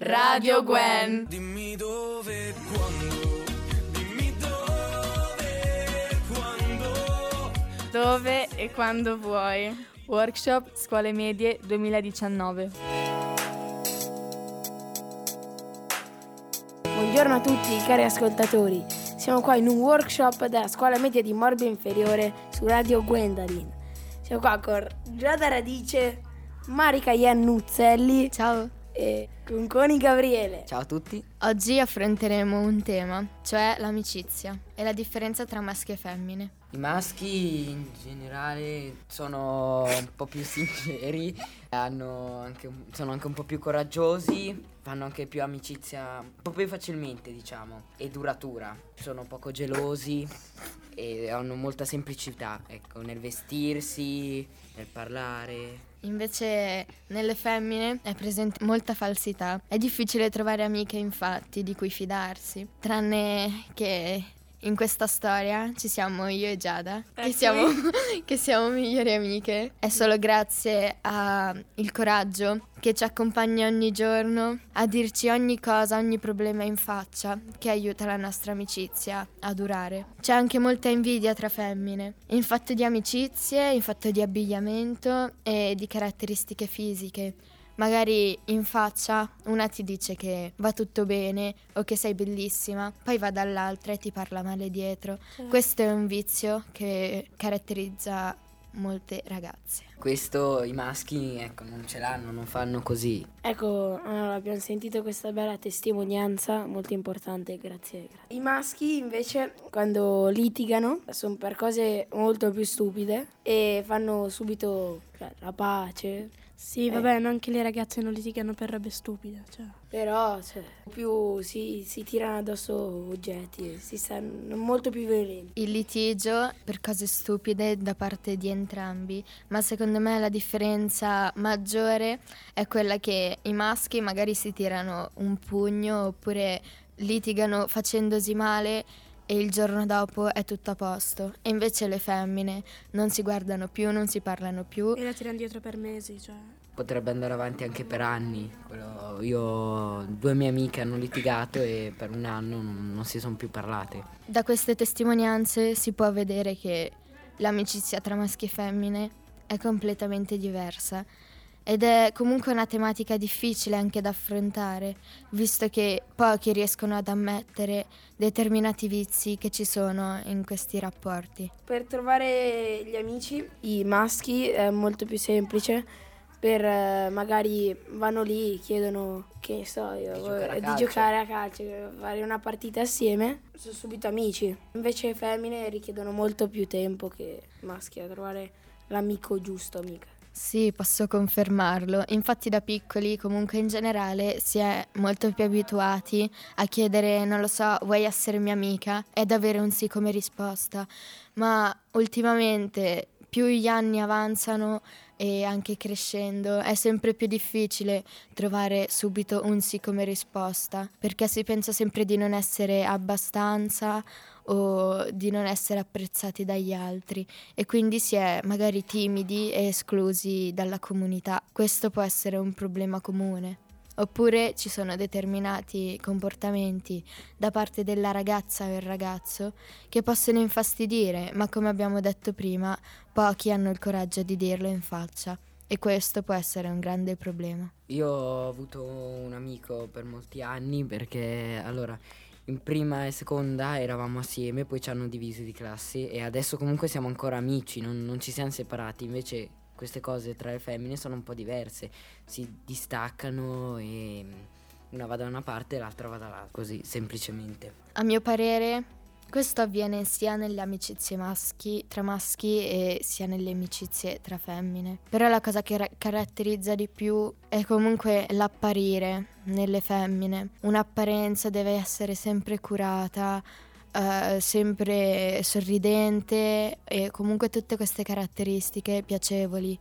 Radio Gwen. Dimmi dove, quando, dimmi dove, quando. Dove e quando vuoi. Workshop Scuole Medie 2019. Buongiorno a tutti cari ascoltatori, siamo qua in un workshop della scuola media di Morbio Inferiore su Radio Gwendalin. Siamo qua con Giada Radice, Marica Iannuzzelli Ciao. E con Coni Gabriele. Ciao a tutti. Oggi affronteremo un tema, cioè l'amicizia e la differenza tra maschi e femmine. I maschi in generale sono un po' più sinceri, hanno anche sono anche un po' più coraggiosi, fanno anche più amicizia un po' più facilmente, diciamo, e duratura. Sono poco gelosi e hanno molta semplicità, ecco, nel vestirsi, nel parlare. Invece nelle femmine è presente molta falsità. È difficile trovare amiche infatti di cui fidarsi, tranne che in questa storia ci siamo io e Giada, che siamo, che siamo migliori amiche. È solo grazie al coraggio che ci accompagna ogni giorno a dirci ogni cosa, ogni problema in faccia, che aiuta la nostra amicizia a durare. C'è anche molta invidia tra femmine, in fatto di amicizie, in fatto di abbigliamento e di caratteristiche fisiche. Magari in faccia una ti dice che va tutto bene o che sei bellissima, poi va dall'altra e ti parla male dietro. Questo è un vizio che caratterizza molte ragazze. Questo i maschi, ecco, non ce l'hanno, non fanno così. Ecco, allora, abbiamo sentito questa bella testimonianza molto importante, grazie. grazie. I maschi invece quando litigano sono per cose molto più stupide e fanno subito cioè, la pace. Sì, vabbè, ma anche le ragazze non litigano per robe stupide. Cioè. Però cioè, più si, si tirano addosso oggetti, si stanno molto più violenti. Il litigio per cose stupide da parte di entrambi, ma secondo me la differenza maggiore è quella che i maschi magari si tirano un pugno oppure litigano facendosi male e il giorno dopo è tutto a posto. E invece le femmine non si guardano più, non si parlano più. E la tirano dietro per mesi, cioè. Potrebbe andare avanti anche per anni. Quello- io, due mie amiche hanno litigato e per un anno non, non si sono più parlate. Da queste testimonianze si può vedere che l'amicizia tra maschi e femmine è completamente diversa ed è comunque una tematica difficile anche da affrontare, visto che pochi riescono ad ammettere determinati vizi che ci sono in questi rapporti. Per trovare gli amici, i maschi, è molto più semplice. Per eh, magari vanno lì, chiedono che so io, Di giocare a di calcio. giocare a calcio, fare una partita assieme, sono subito amici. Invece le femmine richiedono molto più tempo che maschi a trovare l'amico giusto, amica. Sì, posso confermarlo. Infatti da piccoli, comunque in generale, si è molto più abituati a chiedere, non lo so, vuoi essere mia amica? Ed avere un sì come risposta. Ma ultimamente, più gli anni avanzano e anche crescendo, è sempre più difficile trovare subito un sì come risposta, perché si pensa sempre di non essere abbastanza o di non essere apprezzati dagli altri e quindi si è magari timidi e esclusi dalla comunità. Questo può essere un problema comune. Oppure ci sono determinati comportamenti da parte della ragazza o il ragazzo che possono infastidire, ma come abbiamo detto prima, pochi hanno il coraggio di dirlo in faccia e questo può essere un grande problema. Io ho avuto un amico per molti anni perché allora in prima e seconda eravamo assieme, poi ci hanno divisi di classi e adesso comunque siamo ancora amici, non, non ci siamo separati, invece queste cose tra le femmine sono un po' diverse, si distaccano e una va da una parte e l'altra va dall'altra, così semplicemente. A mio parere, questo avviene sia nelle amicizie maschi, tra maschi e sia nelle amicizie tra femmine. Però la cosa che ra- caratterizza di più è comunque l'apparire nelle femmine. Un'apparenza deve essere sempre curata, eh, sempre sorridente e comunque tutte queste caratteristiche piacevoli.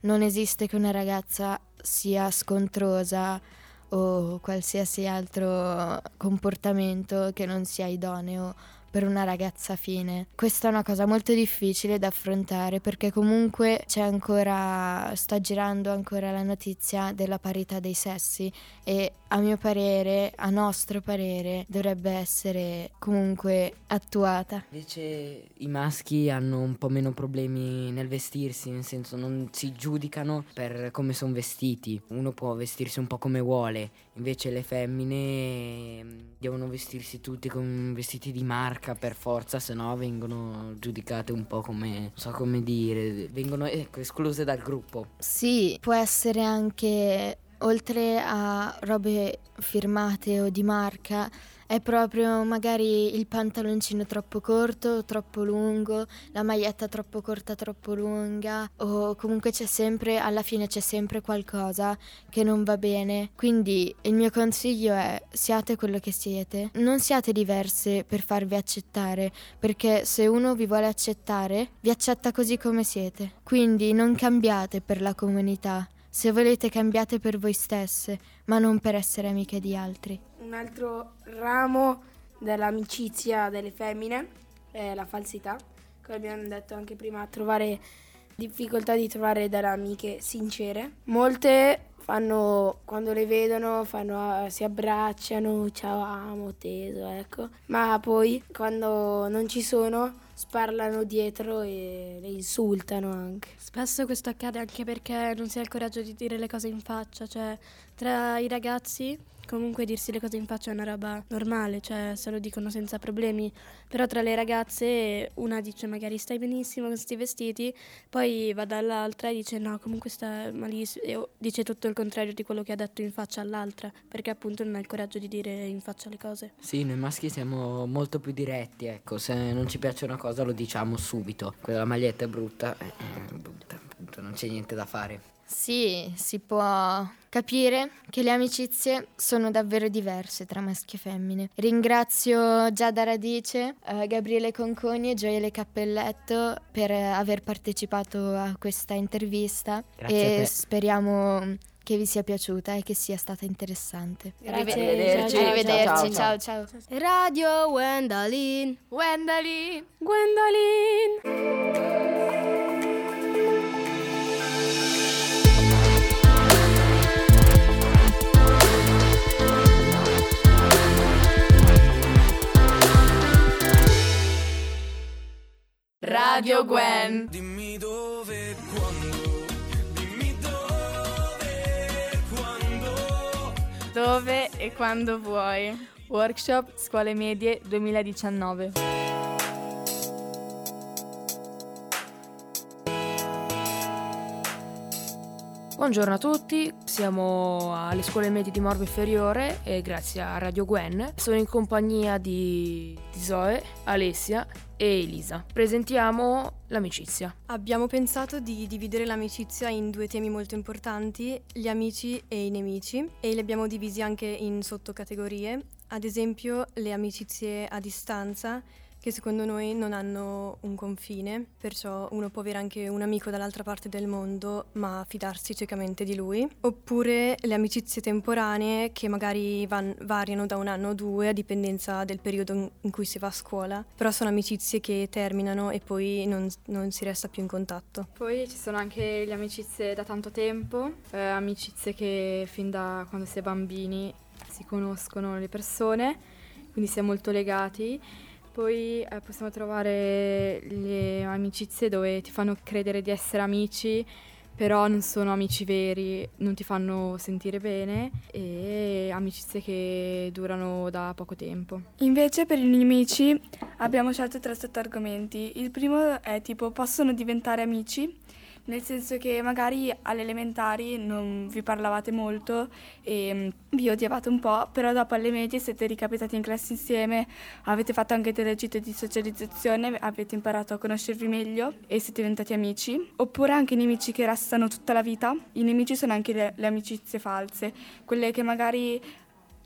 Non esiste che una ragazza sia scontrosa o qualsiasi altro comportamento che non sia idoneo per una ragazza fine. Questa è una cosa molto difficile da affrontare perché comunque c'è ancora, sta girando ancora la notizia della parità dei sessi e a mio parere, a nostro parere, dovrebbe essere comunque attuata. Invece i maschi hanno un po' meno problemi nel vestirsi, nel senso non si giudicano per come sono vestiti. Uno può vestirsi un po' come vuole, invece le femmine mm, devono vestirsi tutti con vestiti di marca per forza, se no vengono giudicate un po' come, non so come dire, vengono ecco, escluse dal gruppo. Sì, può essere anche oltre a robe firmate o di marca, è proprio magari il pantaloncino troppo corto, troppo lungo, la maglietta troppo corta, troppo lunga, o comunque c'è sempre, alla fine c'è sempre qualcosa che non va bene. Quindi il mio consiglio è siate quello che siete, non siate diverse per farvi accettare, perché se uno vi vuole accettare, vi accetta così come siete. Quindi non cambiate per la comunità, se volete cambiate per voi stesse, ma non per essere amiche di altri. Un altro ramo dell'amicizia delle femmine è la falsità, come abbiamo detto anche prima, trovare difficoltà di trovare delle amiche sincere. Molte fanno quando le vedono fanno, si abbracciano, ciao amo, teso, ecco. Ma poi quando non ci sono sparlano dietro e le insultano anche. Spesso questo accade anche perché non si ha il coraggio di dire le cose in faccia, cioè tra i ragazzi comunque dirsi le cose in faccia è una roba normale, cioè se lo dicono senza problemi, però tra le ragazze una dice magari stai benissimo con questi vestiti, poi va dall'altra e dice no comunque sta malissimo, e dice tutto il contrario di quello che ha detto in faccia all'altra, perché appunto non ha il coraggio di dire in faccia le cose. Sì, noi maschi siamo molto più diretti, ecco, se non ci piace una cosa lo diciamo subito, quella maglietta è brutta, è brutta, appunto, non c'è niente da fare. Sì, si può capire che le amicizie sono davvero diverse tra maschi e femmine. Ringrazio Giada Radice, eh, Gabriele Conconi e Gioele Cappelletto per aver partecipato a questa intervista Grazie e speriamo che vi sia piaciuta e che sia stata interessante. Grazie, Arrivederci. ciao, Arrivederci, ciao, ciao ciao. Radio Wendalin, Wendali! Gwendolyn. Radio Gwen! Dimmi dove e quando, dimmi dove e quando. Dove e quando vuoi. Workshop Scuole Medie 2019. Buongiorno a tutti, siamo alle scuole medie di Morbo Inferiore e grazie a Radio Gwen sono in compagnia di Zoe, Alessia e Elisa. Presentiamo l'amicizia. Abbiamo pensato di dividere l'amicizia in due temi molto importanti, gli amici e i nemici, e li abbiamo divisi anche in sottocategorie, ad esempio le amicizie a distanza che secondo noi non hanno un confine, perciò uno può avere anche un amico dall'altra parte del mondo ma fidarsi ciecamente di lui, oppure le amicizie temporanee che magari van- variano da un anno o due a dipendenza del periodo in- cui si va a scuola, però sono amicizie che terminano e poi non, non si resta più in contatto. Poi ci sono anche le amicizie da tanto tempo, eh, amicizie che fin da quando si è bambini si conoscono le persone, quindi si è molto legati. Poi eh, possiamo trovare le amicizie dove ti fanno credere di essere amici, però non sono amici veri, non ti fanno sentire bene e amicizie che durano da poco tempo. Invece per i nemici abbiamo scelto tre sottoargomenti. Il primo è tipo possono diventare amici, nel senso che magari alle elementari non vi parlavate molto e mm, vi odiavate un po', però dopo alle medie siete ricapitati in classe insieme, avete fatto anche delle gite di socializzazione, avete imparato a conoscervi meglio e siete diventati amici. Oppure anche nemici che restano tutta la vita. I nemici sono anche le, le amicizie false, quelle che magari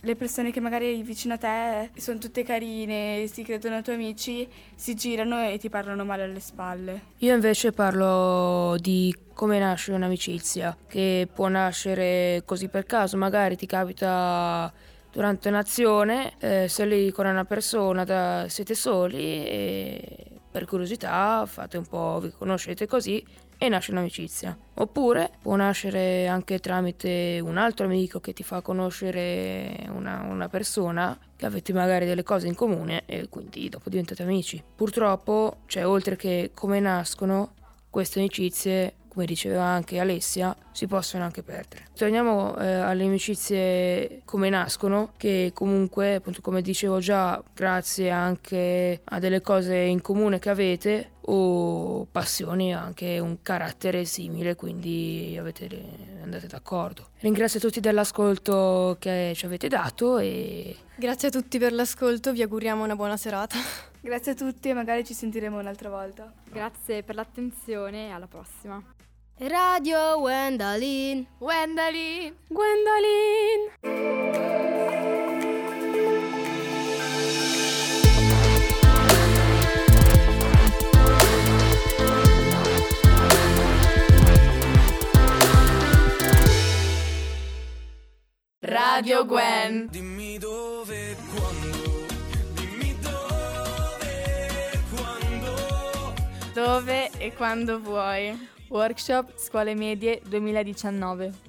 le persone che magari vicino a te sono tutte carine, si credono tuoi amici, si girano e ti parlano male alle spalle. Io invece parlo di come nasce un'amicizia, che può nascere così per caso, magari ti capita durante un'azione, eh, sei lì con una persona, da, siete soli e per curiosità fate un po', vi conoscete così e nasce un'amicizia. Oppure può nascere anche tramite un altro amico che ti fa conoscere una, una, persona che avete magari delle cose in comune e quindi dopo diventate amici. Purtroppo, cioè oltre che come nascono, queste amicizie come diceva anche Alessia, si possono anche perdere. Torniamo eh, alle amicizie come nascono, che comunque, appunto, come dicevo già, grazie anche a delle cose in comune che avete o passioni anche un carattere simile, quindi avete, andate d'accordo. Ringrazio tutti dell'ascolto che ci avete dato e... Grazie a tutti per l'ascolto, vi auguriamo una buona serata. Grazie a tutti e magari ci sentiremo un'altra volta. Grazie per l'attenzione e alla prossima. Radio Wendalin, Wendalin, Gwendalin. Radio Gwen. Dimmi dove e quando, dimmi dove e quando. Dove e quando vuoi. Workshop Scuole Medie 2019.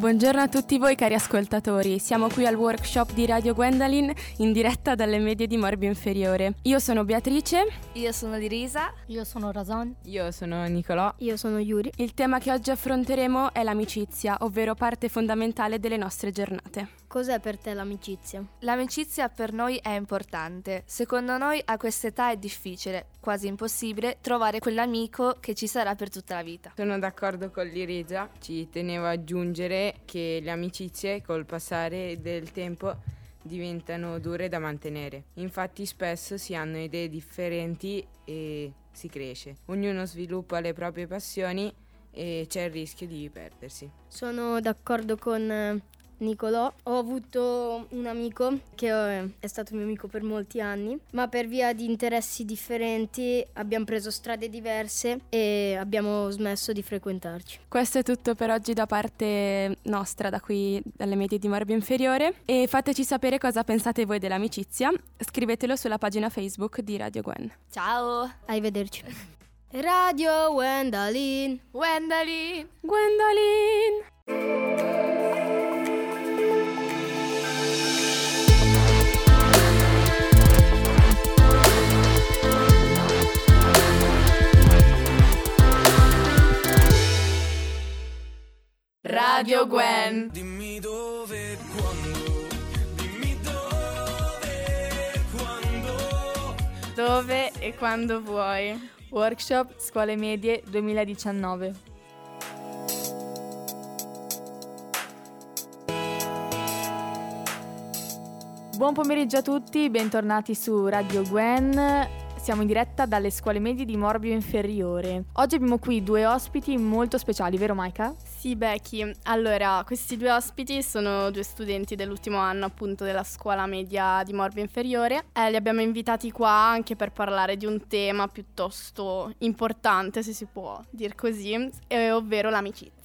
Buongiorno a tutti voi cari ascoltatori, siamo qui al workshop di Radio Gwendolyn in diretta dalle medie di Morbio Inferiore. Io sono Beatrice. Io sono Lirisa. Io sono Razon. Io sono Nicolò. Io sono Yuri. Il tema che oggi affronteremo è l'amicizia, ovvero parte fondamentale delle nostre giornate. Cos'è per te l'amicizia? L'amicizia per noi è importante. Secondo noi a quest'età è difficile, quasi impossibile, trovare quell'amico che ci sarà per tutta la vita. Sono d'accordo con Lirisa, ci tenevo a aggiungere che le amicizie col passare del tempo diventano dure da mantenere. Infatti spesso si hanno idee differenti e si cresce. Ognuno sviluppa le proprie passioni e c'è il rischio di perdersi. Sono d'accordo con Nicolò. Ho avuto un amico che eh, è stato mio amico per molti anni, ma per via di interessi differenti abbiamo preso strade diverse e abbiamo smesso di frequentarci. Questo è tutto per oggi da parte nostra, da qui dalle medie di Morbio Inferiore e fateci sapere cosa pensate voi dell'amicizia. Scrivetelo sulla pagina Facebook di Radio Gwen. Ciao! Arrivederci. Radio Wendalin, Wendalin, Gwendolyn. Radio Gwen. Dimmi dove e quando, dimmi dove e quando. Dove e quando vuoi. Workshop Scuole Medie 2019. Buon pomeriggio a tutti, bentornati su Radio Gwen. Siamo in diretta dalle scuole medie di Morbio Inferiore. Oggi abbiamo qui due ospiti molto speciali, vero Maika? Sì, Becky. Allora, questi due ospiti sono due studenti dell'ultimo anno appunto della scuola media di Morbio Inferiore. Eh, li abbiamo invitati qua anche per parlare di un tema piuttosto importante, se si può dir così, eh, ovvero l'amicizia.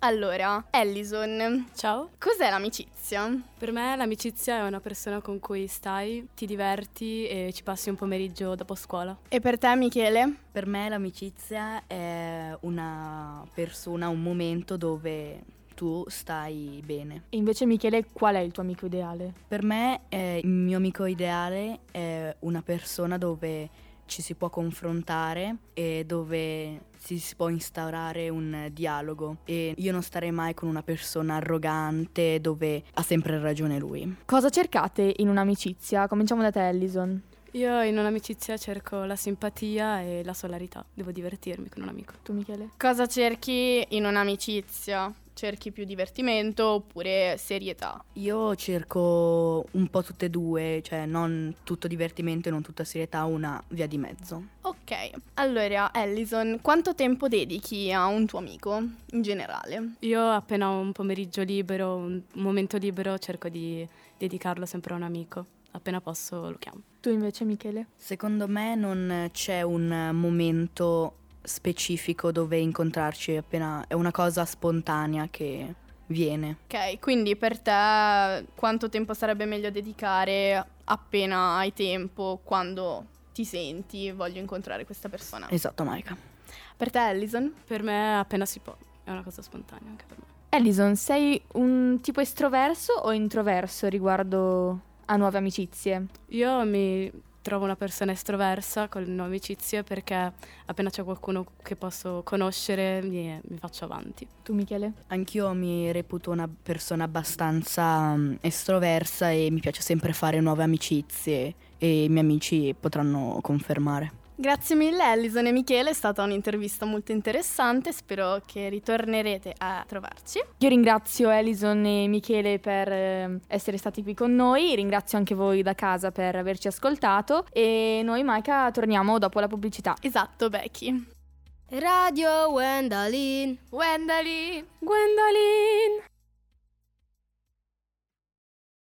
Allora, Ellison. Ciao. Cos'è l'amicizia? Per me l'amicizia è una persona con cui stai, ti diverti e ci passi un pomeriggio dopo scuola. E per te, Michele? Per me l'amicizia è una persona, un momento dove tu stai bene. E invece Michele, qual è il tuo amico ideale? Per me eh, il mio amico ideale è una persona dove ci si può confrontare e dove si, si può instaurare un dialogo e io non starei mai con una persona arrogante dove ha sempre ragione lui. Cosa cercate in un'amicizia? Cominciamo da te, Ellison. Io in un'amicizia cerco la simpatia e la solarità, devo divertirmi con un amico. Tu Michele? Cosa cerchi in un'amicizia? Cerchi più divertimento oppure serietà? Io cerco un po' tutte e due, cioè non tutto divertimento e non tutta serietà, una via di mezzo. Ok, allora Ellison, quanto tempo dedichi a un tuo amico in generale? Io appena ho un pomeriggio libero, un momento libero, cerco di dedicarlo sempre a un amico. Appena posso lo chiamo. Tu invece Michele? Secondo me non c'è un momento specifico dove incontrarci, appena è una cosa spontanea che viene. Ok, quindi per te quanto tempo sarebbe meglio dedicare appena hai tempo, quando ti senti voglio incontrare questa persona? Esatto, Maika. Per te Ellison? Per me appena si può, è una cosa spontanea anche per me. Ellison, sei un tipo estroverso o introverso riguardo a nuove amicizie? Io mi trovo una persona estroversa con le nuove amicizie perché appena c'è qualcuno che posso conoscere mi, mi faccio avanti. Tu Michele? Anch'io mi reputo una persona abbastanza um, estroversa e mi piace sempre fare nuove amicizie e i miei amici potranno confermare. Grazie mille Ellison e Michele, è stata un'intervista molto interessante, spero che ritornerete a trovarci. Io ringrazio Ellison e Michele per eh, essere stati qui con noi, ringrazio anche voi da casa per averci ascoltato e noi Maika torniamo dopo la pubblicità. Esatto, Becky. Radio Wendalin. Wendalin. Gwendalin.